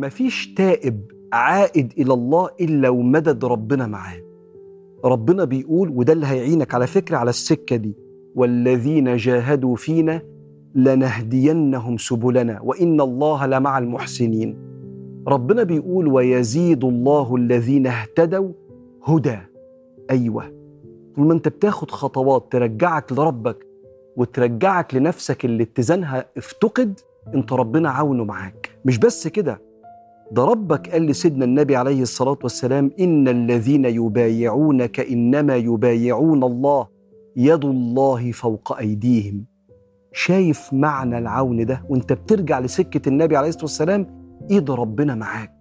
مفيش تائب عائد إلى الله إلا ومدد ربنا معاه. ربنا بيقول وده اللي هيعينك على فكرة على السكة دي والذين جاهدوا فينا لنهدينهم سبلنا وإن الله لمع المحسنين. ربنا بيقول ويزيد الله الذين اهتدوا هدى. أيوه. طول ما أنت بتاخد خطوات ترجعك لربك وترجعك لنفسك اللي اتزانها افتقد أنت ربنا عاونه معاك. مش بس كده ده ربك قال لسيدنا النبي عليه الصلاة والسلام إن الذين يبايعونك إنما يبايعون الله يد الله فوق أيديهم. شايف معنى العون ده؟ وأنت بترجع لسكة النبي عليه الصلاة والسلام إيد ربنا معاك؟